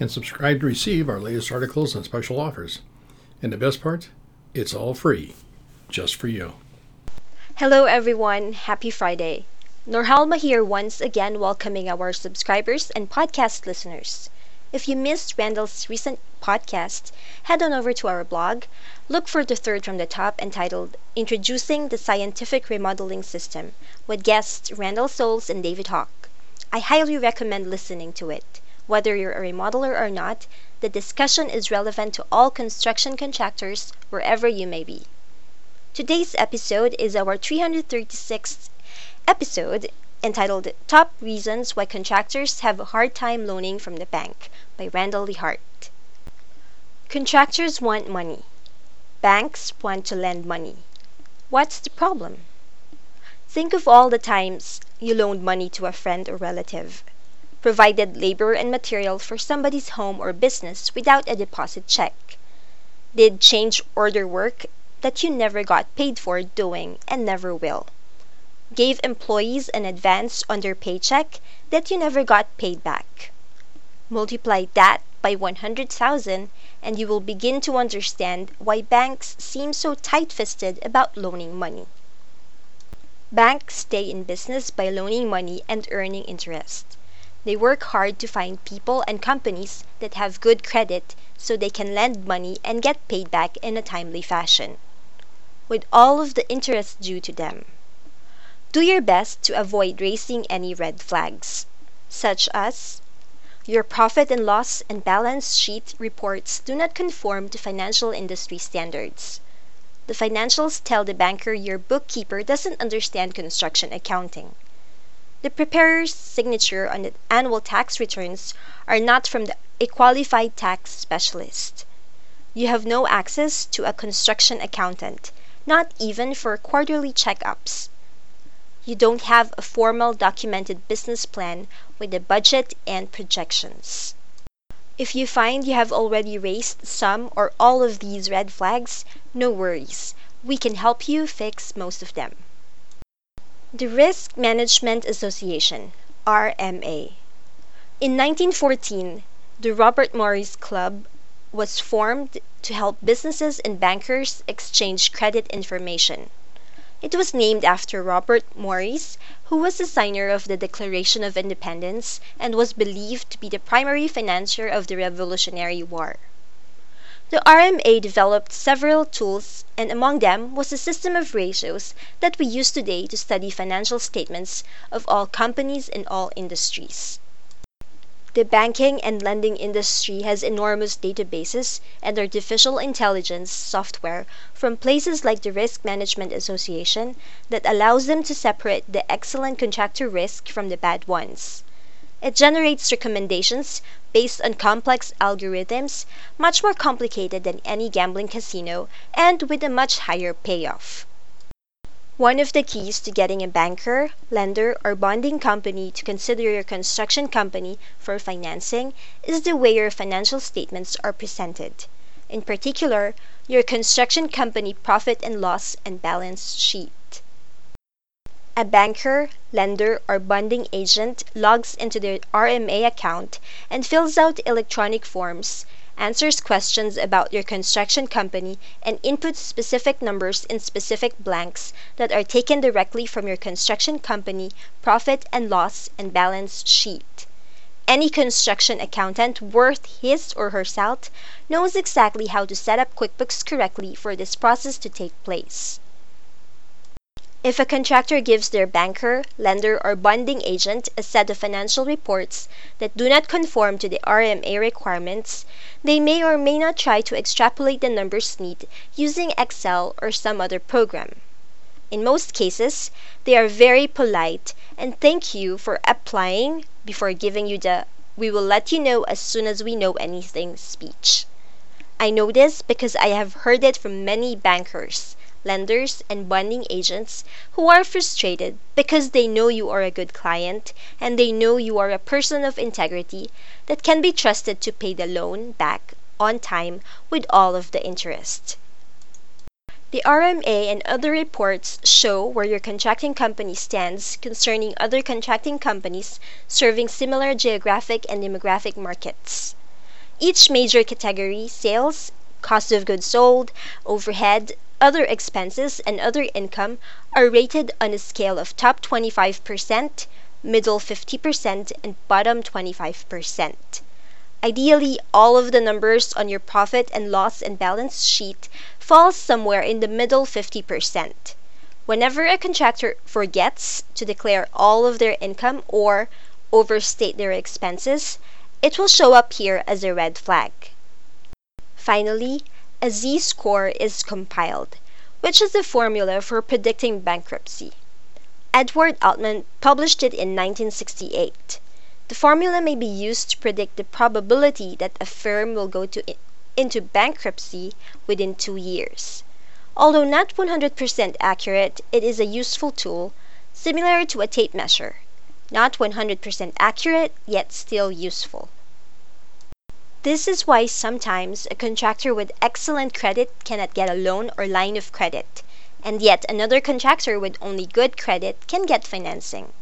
and subscribe to receive our latest articles and special offers. And the best part, it's all free, just for you. Hello, everyone. Happy Friday. Norhalma here once again welcoming our subscribers and podcast listeners. If you missed Randall's recent podcast, head on over to our blog, look for the third from the top entitled Introducing the Scientific Remodeling System with guests Randall Souls and David Hawk. I highly recommend listening to it. Whether you're a remodeler or not, the discussion is relevant to all construction contractors wherever you may be. Today's episode is our 336th episode entitled Top Reasons Why Contractors Have a Hard Time Loaning from the Bank by Randall DeHart. Contractors want money. Banks want to lend money. What's the problem? Think of all the times you loaned money to a friend or relative provided labor and material for somebody's home or business without a deposit check, did change order work that you never got paid for doing and never will, gave employees an advance on their paycheck that you never got paid back. Multiply that by 100,000 and you will begin to understand why banks seem so tight-fisted about loaning money. Banks stay in business by loaning money and earning interest. They work hard to find people and companies that have good credit so they can lend money and get paid back in a timely fashion, with all of the interest due to them. Do your best to avoid raising any red flags, such as your profit and loss and balance sheet reports do not conform to financial industry standards. The financials tell the banker your bookkeeper doesn't understand construction accounting. The preparer's signature on the annual tax returns are not from a qualified tax specialist. You have no access to a construction accountant, not even for quarterly checkups. You don't have a formal documented business plan with a budget and projections. If you find you have already raised some or all of these red flags, no worries. We can help you fix most of them. The Risk Management Association (RMA). In 1914 the Robert Morris Club was formed to help businesses and bankers exchange credit information. It was named after Robert Morris, who was the signer of the Declaration of Independence and was believed to be the primary financier of the Revolutionary War. The RMA developed several tools and among them was a system of ratios that we use today to study financial statements of all companies in all industries. The banking and lending industry has enormous databases and artificial intelligence software from places like the Risk Management Association that allows them to separate the excellent contractor risk from the bad ones. It generates recommendations based on complex algorithms, much more complicated than any gambling casino, and with a much higher payoff. One of the keys to getting a banker, lender, or bonding company to consider your construction company for financing is the way your financial statements are presented. In particular, your construction company profit and loss and balance sheet. A banker, lender, or bonding agent logs into their RMA account and fills out electronic forms, answers questions about your construction company, and inputs specific numbers in specific blanks that are taken directly from your construction company profit and loss and balance sheet. Any construction accountant worth his or her salt knows exactly how to set up QuickBooks correctly for this process to take place. If a contractor gives their banker, lender, or bonding agent a set of financial reports that do not conform to the RMA requirements, they may or may not try to extrapolate the numbers neat using Excel or some other program. In most cases, they are very polite and thank you for applying before giving you the we will let you know as soon as we know anything speech. I know this because I have heard it from many bankers, lenders, and bonding agents who are frustrated because they know you are a good client and they know you are a person of integrity that can be trusted to pay the loan back on time with all of the interest. The RMA and other reports show where your contracting company stands concerning other contracting companies serving similar geographic and demographic markets. Each major category sales, cost of goods sold, overhead, other expenses, and other income are rated on a scale of top 25%, middle 50%, and bottom 25%. Ideally, all of the numbers on your profit and loss and balance sheet falls somewhere in the middle 50%. Whenever a contractor forgets to declare all of their income or overstate their expenses, it will show up here as a red flag. Finally, a Z-score is compiled, which is the formula for predicting bankruptcy. Edward Altman published it in 1968. The formula may be used to predict the probability that a firm will go to into bankruptcy within 2 years. Although not 100% accurate, it is a useful tool, similar to a tape measure. Not 100% accurate, yet still useful. This is why sometimes a contractor with excellent credit cannot get a loan or line of credit, and yet another contractor with only good credit can get financing.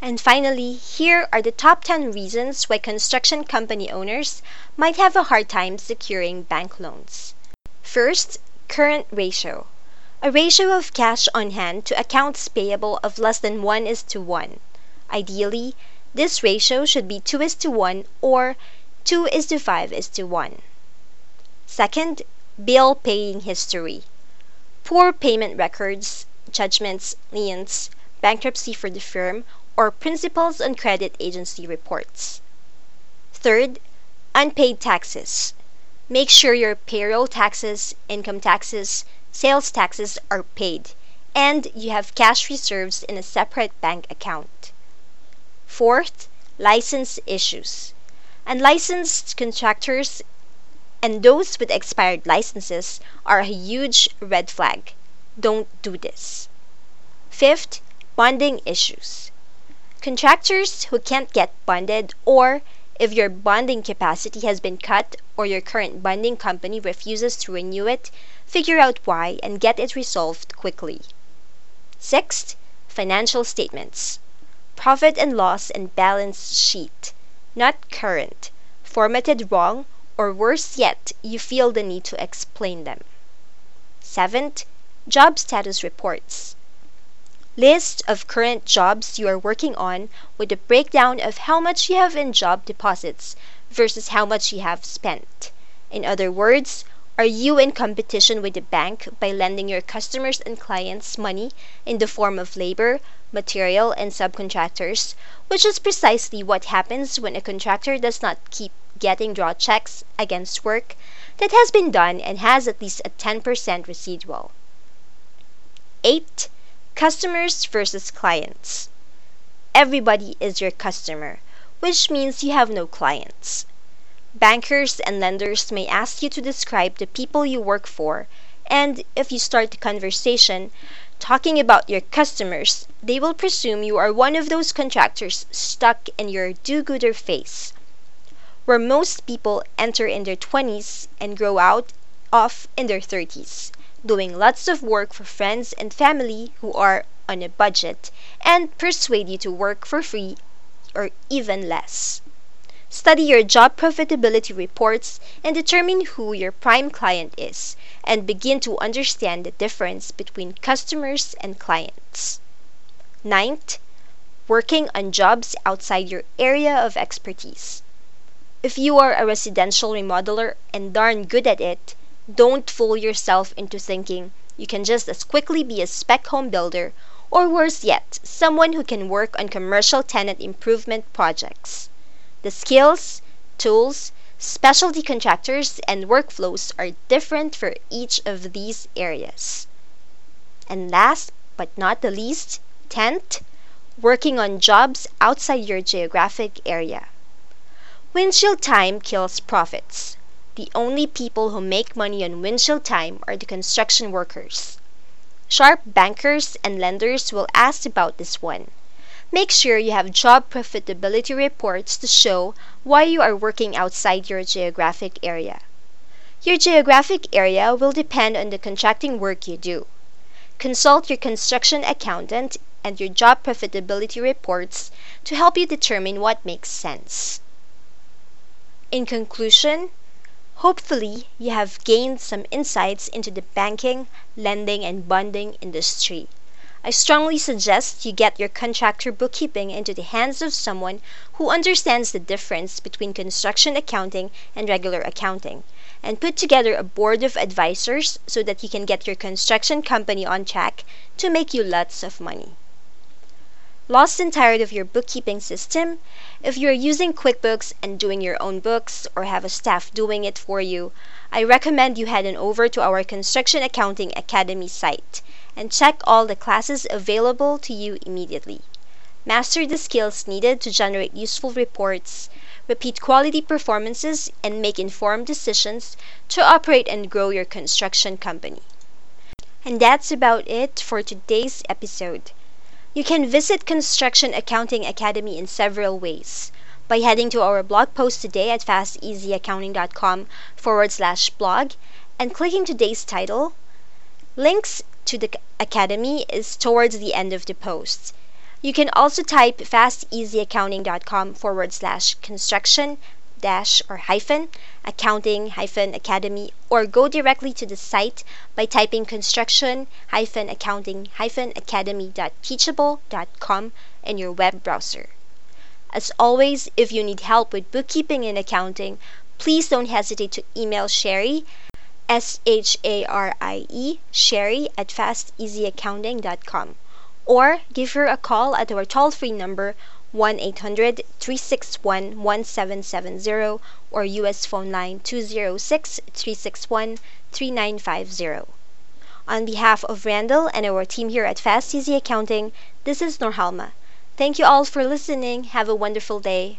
And finally, here are the top 10 reasons why construction company owners might have a hard time securing bank loans. First, current ratio. A ratio of cash on hand to accounts payable of less than 1 is to 1. Ideally, this ratio should be 2 is to 1 or 2 is to 5 is to 1. Second, bill paying history. Poor payment records, judgments, liens, bankruptcy for the firm, or principals on credit agency reports. Third, unpaid taxes. Make sure your payroll taxes, income taxes, sales taxes are paid, and you have cash reserves in a separate bank account. Fourth, license issues. Unlicensed contractors and those with expired licenses are a huge red flag. Don't do this. Fifth, bonding issues. Contractors who can't get bonded, or if your bonding capacity has been cut or your current bonding company refuses to renew it, figure out why and get it resolved quickly. Sixth, financial statements. Profit and loss and balance sheet not current, formatted wrong, or worse yet, you feel the need to explain them. Seventh, job status reports. List of current jobs you are working on with a breakdown of how much you have in job deposits versus how much you have spent. In other words, are you in competition with the bank by lending your customers and clients money in the form of labor, material, and subcontractors, which is precisely what happens when a contractor does not keep getting draw checks against work that has been done and has at least a 10% residual. 8. Customers versus clients. Everybody is your customer, which means you have no clients. Bankers and lenders may ask you to describe the people you work for, and if you start the conversation, talking about your customers, they will presume you are one of those contractors stuck in your do gooder phase, where most people enter in their 20s and grow out off in their 30s, doing lots of work for friends and family who are on a budget and persuade you to work for free or even less. Study your job profitability reports and determine who your prime client is, and begin to understand the difference between customers and clients. Ninth, working on jobs outside your area of expertise. If you are a residential remodeler and darn good at it, don't fool yourself into thinking you can just as quickly be a spec home builder, or worse yet, someone who can work on commercial tenant improvement projects. The skills, tools, specialty contractors, and workflows are different for each of these areas. And last but not the least, tenth, working on jobs outside your geographic area. Windshield time kills profits. The only people who make money on windshield time are the construction workers. Sharp bankers and lenders will ask about this one. Make sure you have job profitability reports to show why you are working outside your geographic area. Your geographic area will depend on the contracting work you do. Consult your construction accountant and your job profitability reports to help you determine what makes sense. In conclusion, hopefully you have gained some insights into the banking, lending, and bonding industry. I strongly suggest you get your contractor bookkeeping into the hands of someone who understands the difference between construction accounting and regular accounting, and put together a board of advisors so that you can get your construction company on track to make you lots of money. Lost and tired of your bookkeeping system? If you are using QuickBooks and doing your own books or have a staff doing it for you, I recommend you head on over to our Construction Accounting Academy site and check all the classes available to you immediately. Master the skills needed to generate useful reports, repeat quality performances, and make informed decisions to operate and grow your construction company. And that's about it for today's episode. You can visit Construction Accounting Academy in several ways by heading to our blog post today at fasteasyaccounting.com forward slash blog and clicking today's title. Links to the Academy is towards the end of the post. You can also type fasteasyaccounting.com forward slash construction dash or hyphen accounting hyphen academy or go directly to the site by typing construction hyphen accounting hyphen academy.teachable.com in your web browser. As always, if you need help with bookkeeping and accounting, please don't hesitate to email Sherry, S H A R I E, Sharie at fasteasyaccounting.com or give her a call at our toll free number 1 800 361 1770 or US phone line 206 361 3950. On behalf of Randall and our team here at Fast Easy Accounting, this is Norhalma. Thank you all for listening. Have a wonderful day.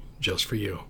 just for you.